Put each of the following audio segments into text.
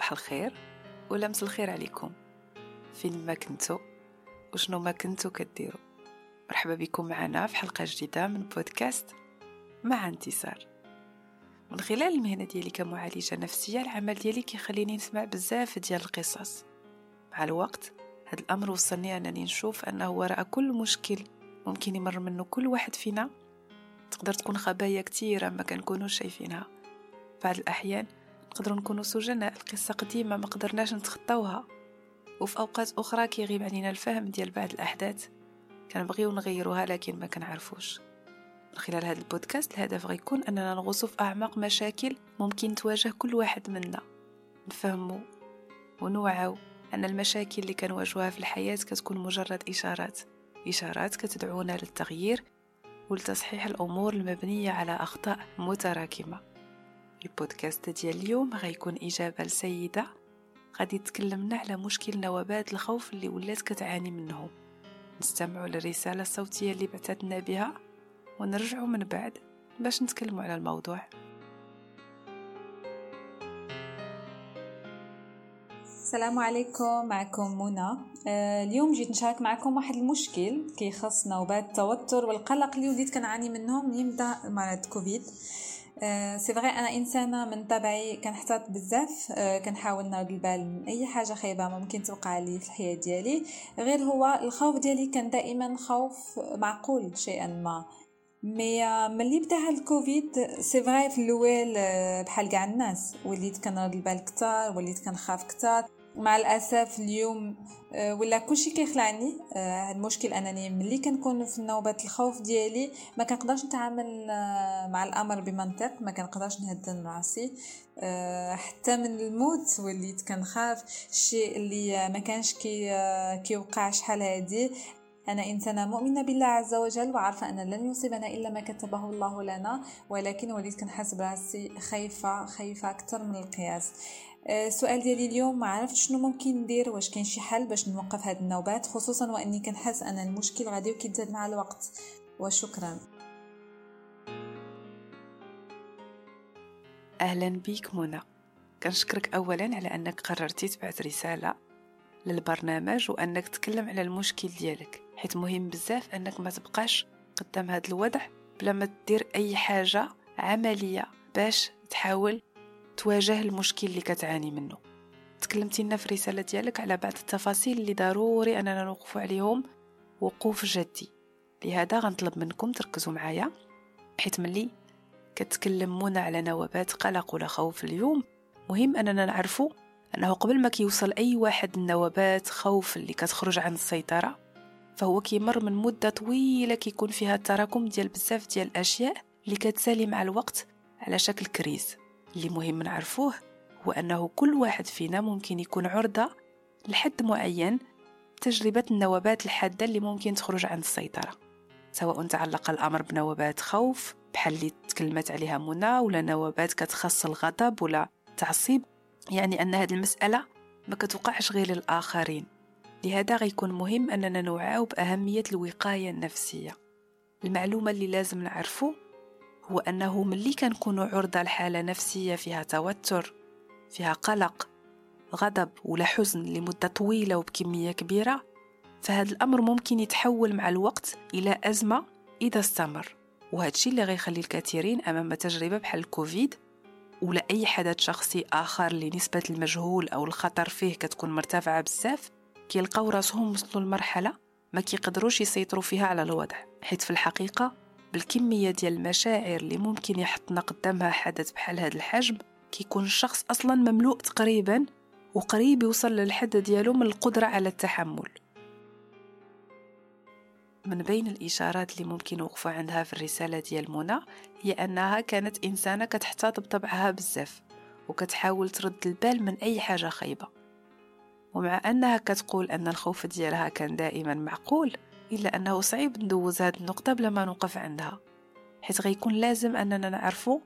صباح الخير ولا مسا الخير عليكم. فين ما كنتو وشنو ما كنتو كديرو. مرحبا بكم معنا في حلقة جديدة من بودكاست مع انتصار. من خلال المهنة ديالي كمعالجة نفسية العمل ديالي كيخليني نسمع بزاف ديال القصص. مع الوقت هذا الأمر وصلني أنني نشوف أنه وراء كل مشكل ممكن يمر منه كل واحد فينا. تقدر تكون خبايا كتيرة ما كنكونوش شايفينها. بعض الأحيان نقدروا نكونوا سجناء. القصة قديمة ما قدرناش نتخطاوها. وفي أوقات أخرى كيغيب علينا الفهم ديال بعض الأحداث كنبغيو نغيروها لكن ما كنعرفوش. من خلال هذا البودكاست الهدف غيكون أننا نغوصو في أعماق مشاكل ممكن تواجه كل واحد منا. نفهمو ونوعو أن المشاكل اللي كنواجهوها في الحياة كتكون مجرد إشارات. إشارات كتدعونا للتغيير ولتصحيح الأمور المبنية على أخطاء متراكمة. البودكاست ديال اليوم غيكون إجابة لسيدة. غادي تكلمنا على مشكل نوبات الخوف اللي ولات كتعاني منه نستمعوا للرسالة الصوتية اللي بعثتنا بها ونرجعوا من بعد باش نتكلموا على الموضوع. السلام عليكم معكم منى. آه، اليوم جيت نشارك معكم واحد المشكل كيخص نوبات التوتر والقلق اللي وليت كنعاني منهم من يبدا مرض كوفيد. c'est vrai أنا إنسانة من طبعي كنحتاط بزاف آه، كنحاول نرد البال من أي حاجة خايبة ممكن توقع لي في الحياة ديالي. غير هو الخوف ديالي كان دائما خوف معقول شيئا ما. mais آه، ملي بدأ هاد الكوفيد c'est vrai في الأول بحال كاع الناس وليت كنرد البال كتار وليت كنخاف كتار. مع الأسف اليوم آه، ولا كلشي كيخلعني آه، المشكل أنني ملي كنكون في نوبات الخوف ديالي ما كنقدرش نتعامل آه، مع الأمر بمنطق ما كنقدرش نهدن راسي حتى من الموت وليت كنخاف الشيء اللي ما كانش كي كيوقع شحال هادي. أنا إنسانة مؤمنة بالله عز وجل وعارفة أن لن يصيبنا إلا ما كتبه الله لنا ولكن وليت كنحس براسي خايفة خايفة أكثر من القياس. السؤال ديالي اليوم ما عرفت شنو ممكن ندير واش كاين شي حل باش نوقف هاد النوبات خصوصا وإني كنحس أن المشكل غادي كيتزاد مع الوقت. وشكرا. أهلا بيك منى. كنشكرك اولا على أنك قررتي تبعث رسالة للبرنامج وأنك تكلم على المشكل ديالك. حيت مهم بزاف أنك ما تبقاش قدام هذا الوضع بلا ما دير أي حاجة عملية باش تحاول تواجه المشكل اللي كتعاني منه. تكلمتي لنا في الرسالة ديالك على بعض التفاصيل اللي ضروري أننا نوقف عليهم. وقوف جدي. لهذا غنطلب منكم تركزوا معايا. حيت ملي كتكلمونا على نوبات قلق ولا خوف اليوم مهم أننا نعرفوا أنه قبل ما كيوصل أي واحد النوبات خوف اللي كتخرج عن السيطرة فهو كيمر من مدة طويلة كيكون فيها تراكم ديال بزاف ديال الأشياء اللي كتسالي مع الوقت على شكل كريز. اللي مهم نعرفوه هو أنه كل واحد فينا ممكن يكون عرضة لحد معين تجربة النوبات الحادة اللي ممكن تخرج عن السيطرة. سواء تعلق الأمر بنوبات خوف بحال اللي تكلمت عليها منى ولا نوبات كتخص الغضب ولا تعصيب. يعني أن هذه المسألة ما كتوقعش غير للآخرين لهذا غيكون مهم أننا نوعاو بأهمية الوقاية النفسية. المعلومة اللي لازم نعرفو هو أنه ملي كنكونوا عرضة لحالة نفسية فيها توتر فيها قلق غضب ولا حزن لمدة طويلة وبكمية كبيرة فهذا الأمر ممكن يتحول مع الوقت إلى أزمة إذا استمر. وهذا الشيء اللي غيخلي الكثيرين أمام تجربة بحال الكوفيد ولا أي حدث شخصي آخر اللي نسبة المجهول أو الخطر فيه كتكون مرتفعة بزاف كيلقاو راسهم وصلوا لمرحلة ما كيقدروش يسيطروا فيها على الوضع. حيث في الحقيقة بالكمية ديال المشاعر اللي ممكن يحطنا قدامها حدث بحال هذا الحجم كيكون الشخص أصلا مملوء تقريبا وقريب يوصل للحد ديالو من القدرة على التحمل. من بين الإشارات اللي ممكن نوقفوا عندها في الرسالة ديال منى هي أنها كانت إنسانة كتحتاط بطبعها بزاف وكتحاول ترد البال من أي حاجة خايبة. ومع أنها كتقول أن الخوف ديالها كان دائما معقول إلا أنه صعيب ندوز هاد النقطة بلا ما نوقف عندها حيث غيكون لازم أننا نعرفو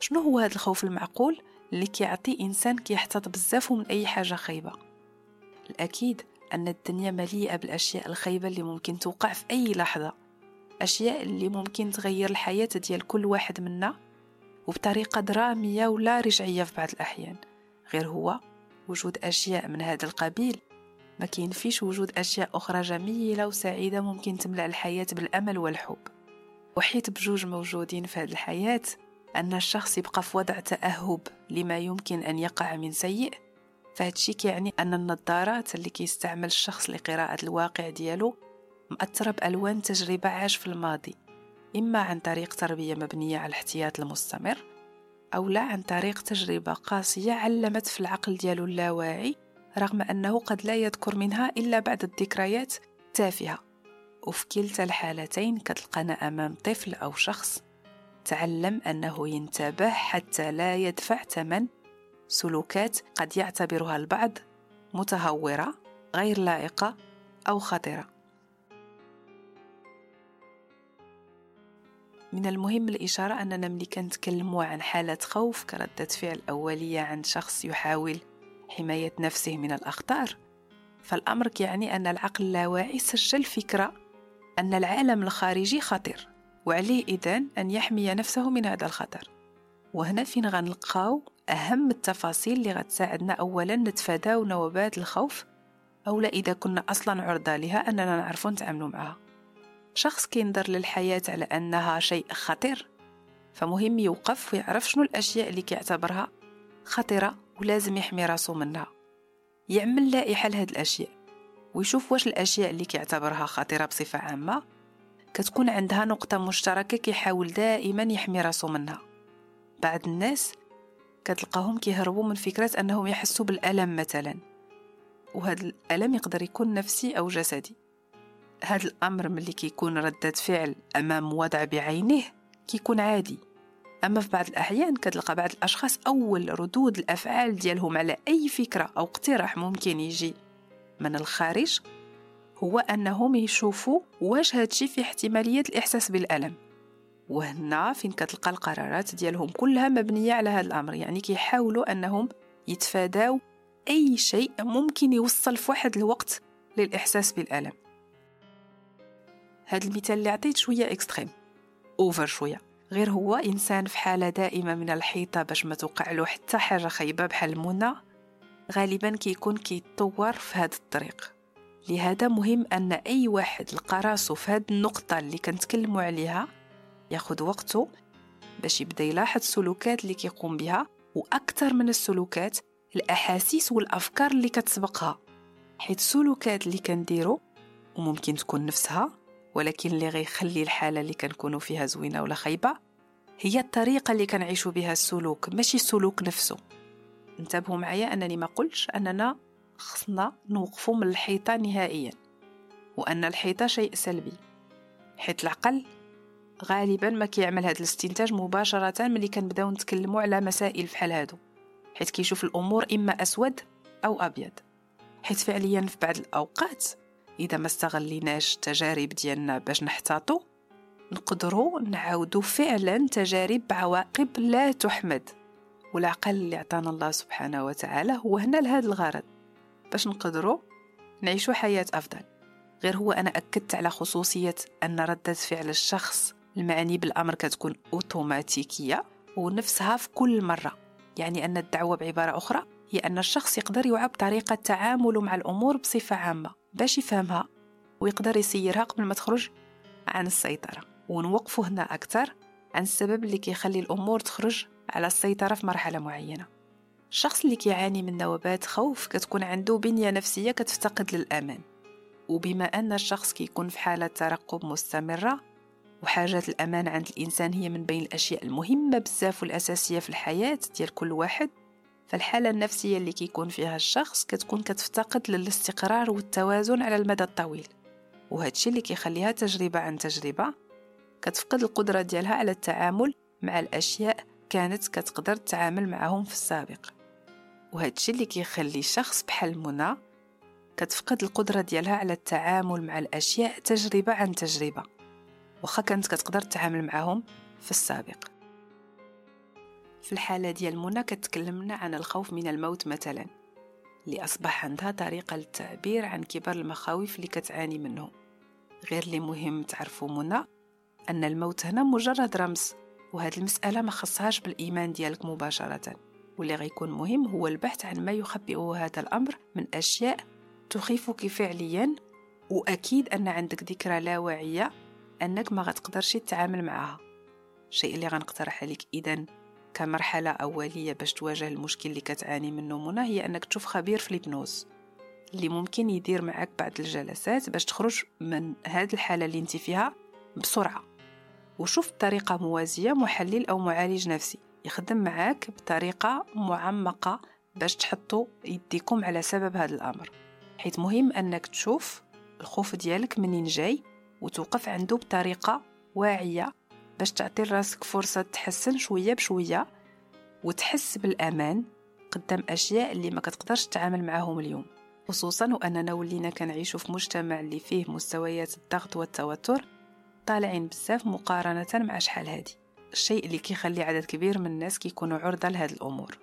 شنو هو هذا الخوف المعقول اللي كيعطي إنسان كيحتاط بزاف من أي حاجة خايبة. الأكيد أن الدنيا مليئة بالأشياء الخايبة اللي ممكن توقع في أي لحظة أشياء اللي ممكن تغير الحياة ديال كل واحد منا وبطريقة درامية ولا رجعية في بعض الأحيان غير هو وجود أشياء من هذا القبيل ما كاين فيش وجود أشياء أخرى جميلة وسعيدة ممكن تملأ الحياة بالأمل والحب. وحيت بجوج موجودين في هذه الحياة أن الشخص يبقى في وضع تأهب لما يمكن أن يقع من سيء. فهادشي كيعني أن النظارات اللي كيستعمل الشخص لقراءة الواقع ديالو مأثرة بألوان تجربة عاش في الماضي إما عن طريق تربية مبنية على الاحتياط المستمر أو لا عن طريق تجربة قاسية علمت في العقل ديالو اللاواعي رغم أنه قد لا يذكر منها إلا بعد الذكريات تافهة وفي كلتا الحالتين كتلقانا أمام طفل أو شخص تعلم أنه ينتبه حتى لا يدفع ثمن. سلوكات قد يعتبرها البعض متهورة غير لائقة أو خطرة. من المهم الإشارة أننا ملي كنتكلموا عن حالة خوف كردة فعل أولية عند شخص يحاول حماية نفسه من الأخطار. فالأمر يعني أن العقل اللاواعي سجل فكرة أن العالم الخارجي خطر وعليه إذن أن يحمي نفسه من هذا الخطر. وهنا فين غنلقاو أهم التفاصيل اللي غتساعدنا أولا نتفاداو نوبات الخوف أو لا إذا كنا أصلا عرضة لها أننا نعرف نتعاملوا معها. شخص كينظر للحياة على أنها شيء خطير فمهم يوقف ويعرف شنو الأشياء اللي كيعتبرها خطرة ولازم يحمي راسو منها. يعمل لائحة لهاد الأشياء. ويشوف واش الأشياء اللي كيعتبرها خطيرة بصفة عامة. كتكون عندها نقطة مشتركة كيحاول دائما يحمي راسو منها. بعض الناس كتلقاهم كيهربوا من فكرة أنهم يحسوا بالألم مثلا. وهذا الألم يقدر يكون نفسي أو جسدي. هذا الأمر ملي كيكون ردة فعل أمام وضع بعينه كيكون عادي. أما في بعض الأحيان كتلقى بعض الأشخاص أول ردود الأفعال ديالهم على أي فكرة أو اقتراح ممكن يجي. من الخارج هو أنهم يشوفوا واش هادشي في احتمالية الإحساس بالألم. وهنا فين كتلقى القرارات ديالهم كلها مبنية على هذا الأمر يعني كيحاولوا أنهم يتفاداو أي شيء ممكن يوصل في واحد الوقت للإحساس بالألم. هذا المثال اللي عطيت شوية إكستريم أوفر شوية. غير هو إنسان في حالة دائمة من الحيطة باش ما توقع له حتى حاجة خايبة بحال المنى غالبا كيكون كيتطور في هذا الطريق. لهذا مهم أن أي واحد لقى راسو في هذه النقطة اللي كنتكلموا عليها ياخد وقته باش يبدأ يلاحظ السلوكات اللي كيقوم بها وأكثر من السلوكات الأحاسيس والأفكار اللي كتسبقها. حيث السلوكات اللي كنديرو وممكن تكون نفسها ولكن اللي غيخلي الحالة اللي كنكونوا فيها زوينة ولا خايبة هي الطريقة اللي كنعيشوا بها السلوك ماشي السلوك نفسه. انتبهوا معايا أنني ما قلتش أننا خصنا نوقفوا من الحيطة نهائيا وأن الحيطة شيء سلبي حيث العقل غالبا ما كيعمل هذا الاستنتاج مباشرة ملي كنبداو نتكلموا على مسائل بحال هادو حيث كيشوف الأمور إما أسود أو أبيض. حيث فعليا في بعض الأوقات إذا ما استغليناش التجارب ديالنا باش نحتاطو نقدروا نعاودوا فعلا تجارب بعواقب لا تحمد. والعقل اللي عطانا الله سبحانه وتعالى هو هنا لهذا الغرض باش نقدروا نعيشوا حياة أفضل. غير هو أنا أكدت على خصوصية أن ردة فعل الشخص المعني بالأمر كتكون أوتوماتيكية ونفسها في كل مرة. يعني أن الدعوة بعبارة أخرى هي أن الشخص يقدر يعب طريقة تعامله مع الأمور بصفة عامة. باش يفهمها ويقدر يسيرها قبل ما تخرج عن السيطرة. ونوقفوا هنا أكثر عن السبب اللي كيخلي الأمور تخرج على السيطرة في مرحلة معينة. الشخص اللي كيعاني من نوبات خوف كتكون عنده بنية نفسية كتفتقد للأمان. وبما أن الشخص كيكون في حالة ترقب مستمرة وحاجة الأمان عند الإنسان هي من بين الأشياء المهمة بزاف والأساسية في الحياة ديال كل واحد فالحالة النفسية اللي كيكون فيها الشخص كتكون كتفتقد للاستقرار والتوازن على المدى الطويل. وهادشي اللي كيخليها تجربة عن تجربة كتفقد القدرة ديالها على التعامل مع الأشياء كانت كتقدر تتعامل معهم في السابق. وهادشي اللي كيخلي شخص بحال منى كتفقد القدرة ديالها على التعامل مع الأشياء تجربة عن تجربة. وخا كانت كتقدر تتعامل معهم في السابق. في الحالة ديال منى كتكلمنا عن الخوف من الموت مثلا اللي أصبح عندها طريقة للتعبير عن كبر المخاوف اللي كتعاني منهم. غير اللي مهم تعرفوا منى أن الموت هنا مجرد رمز وهذه المسألة ما خصهاش بالإيمان ديالك مباشرة. واللي غيكون مهم هو البحث عن ما يخبئه هذا الأمر من أشياء تخيفك فعليا وأكيد أن عندك ذكرى لا واعية أنك ما غتقدرش تتعامل معها. الشيء اللي غنقترح عليك إذا كمرحلة أولية باش تواجه المشكل اللي كتعاني منه منى هي أنك تشوف خبير في الهيبنوز اللي ممكن يدير معك بعض الجلسات باش تخرج من هذه الحالة اللي انت فيها بسرعة. وشوف بطريقة موازية محلل أو معالج نفسي. يخدم معاك بطريقة معمقة باش تحطوا يديكم على سبب هذا الأمر. حيث مهم أنك تشوف الخوف ديالك منين جاي وتوقف عنده بطريقة واعية باش تعطي راسك فرصة تحسن شوية بشوية وتحس بالأمان قدام أشياء اللي ما كتقدرش تتعامل معاهم اليوم. خصوصا وأننا ولينا كنعيشوا في مجتمع اللي فيه مستويات الضغط والتوتر طالعين بزاف مقارنة مع شحال هادي. الشيء اللي كيخلي عدد كبير من الناس كيكونوا عرضة لهاد الأمور.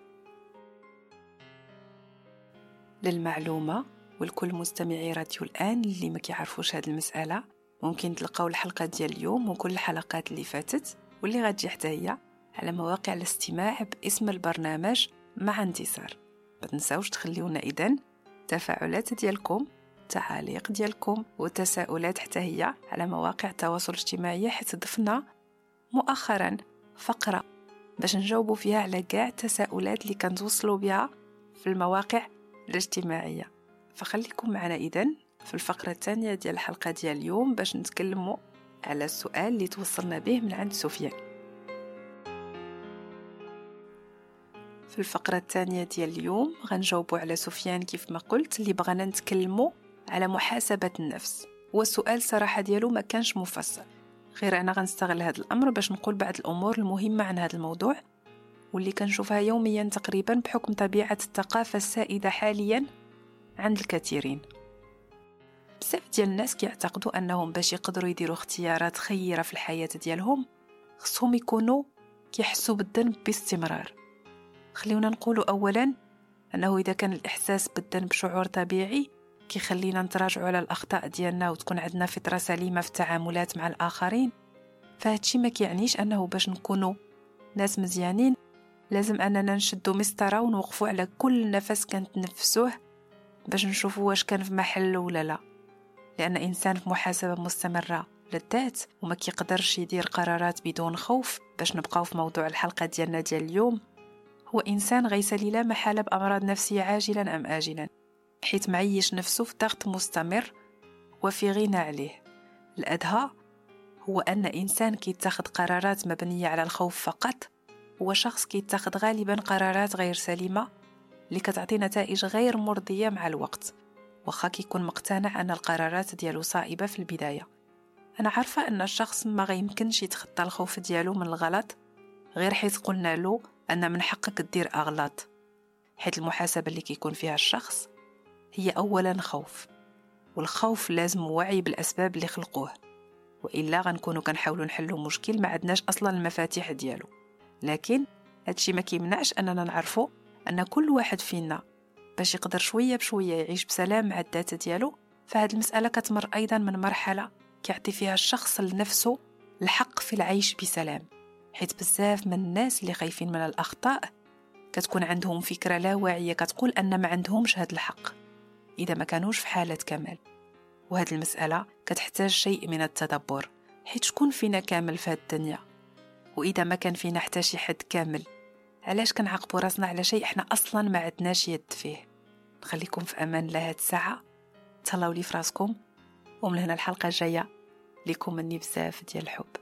للمعلومة والكل مستمعي راديو الآن اللي ما كيعرفوش هاد المسألة ممكن تلقاو الحلقة ديال اليوم وكل الحلقات اللي فاتت واللي غتجي حتى هي على مواقع الاستماع باسم البرنامج مع انتصار. ما تنساوش تخليونا اذا تفاعلات ديالكم تعاليق ديالكم وتساؤلات حتى هي على مواقع التواصل الاجتماعي حيت ضفنا مؤخرا فقرة باش نجاوبوا فيها على كاع التساؤلات اللي كنتوصلوا بها في المواقع الاجتماعية. فخليكم معنا إذن في الفقرة الثانية ديال الحلقة ديال اليوم باش نتكلموا على السؤال اللي توصلنا به من عند سفيان. في الفقرة الثانية ديال اليوم غنجاوبوا على سفيان كيف ما قلت اللي بغانا نتكلموا على محاسبة النفس. والسؤال صراحة ديالو ما كانش مفصل. غير أنا غنستغل هذا الأمر باش نقول بعض الأمور المهمة عن هذا الموضوع واللي كنشوفها يوميا تقريبا بحكم طبيعة الثقافة السائدة حاليا عند الكثيرين. بزاف ديال الناس كيعتقدوا أنهم باش يقدروا يديروا اختيارات خيرة في الحياة ديالهم خصهم يكونوا كيحسوا بالذنب باستمرار. خليونا نقولوا اولا أنه إذا كان الإحساس بالذنب شعور طبيعي كيخلينا نتراجعوا على الأخطاء ديالنا وتكون عندنا فطرة سليمة في التعاملات مع الآخرين. فهادشي ما كيعنيش أنه باش نكونوا ناس مزيانين. لازم أننا نشدوا مسطرة ونوقفوا على كل نفس كنتنفسوه باش نشوفوا واش كان في محل ولا لا. لأن إنسان في محاسبة مستمرة للذات وما كيقدرش يدير قرارات بدون خوف باش نبقاو في موضوع الحلقة ديالنا ديال اليوم. هو إنسان غيسالي لا محالة بأمراض نفسية عاجلا أم آجلا. حيث معيش نفسه في ضغط مستمر وفي غنى عليه. الأدهى هو أن إنسان كيتخذ قرارات مبنية على الخوف فقط. هو شخص كيتخذ غالبا قرارات غير سليمة اللي كتعطي نتائج غير مرضية مع الوقت. وخا كيكون مقتنع أن القرارات ديالو صائبة في البداية. أنا عارفة أن الشخص ما غيمكنش يتخطى الخوف ديالو من الغلط غير حيث قلنا له أن من حقك دير أغلاط. حيث المحاسبة اللي كيكون فيها الشخص هي أولا خوف والخوف لازم وعي بالأسباب اللي خلقوه. وإلا غنكونوا كنحاولوا نحلوا مشكل ما عندناش أصلا المفاتيح ديالو. لكن هادشي ما كيمنعش أننا نعرفوا أن كل واحد فينا باش يقدر شوية بشوية يعيش بسلام مع الذات ديالو فهاد المسألة كتمر أيضا من مرحلة كيعطي فيها الشخص لنفسه الحق في العيش بسلام حيث بزاف من الناس اللي خايفين من الأخطاء كتكون عندهم فكرة لا واعية كتقول أن ما عندهمش هاد الحق إذا ما كانوش في حالة كمال. وهاد المسألة كتحتاج شيء من التدبر حيت شكون فينا كامل في هاد الدنيا؟ وإذا ما كان فينا حتى شي حد كامل علاش كنعاقبوا راسنا على شيء إحنا أصلا ما عندناش يد فيه؟ نخليكم في أمان الله هاد الساعة. تهلاو لي فراسكم. ومن هنا الحلقة الجاية ليكم مني بزاف ديال الحب.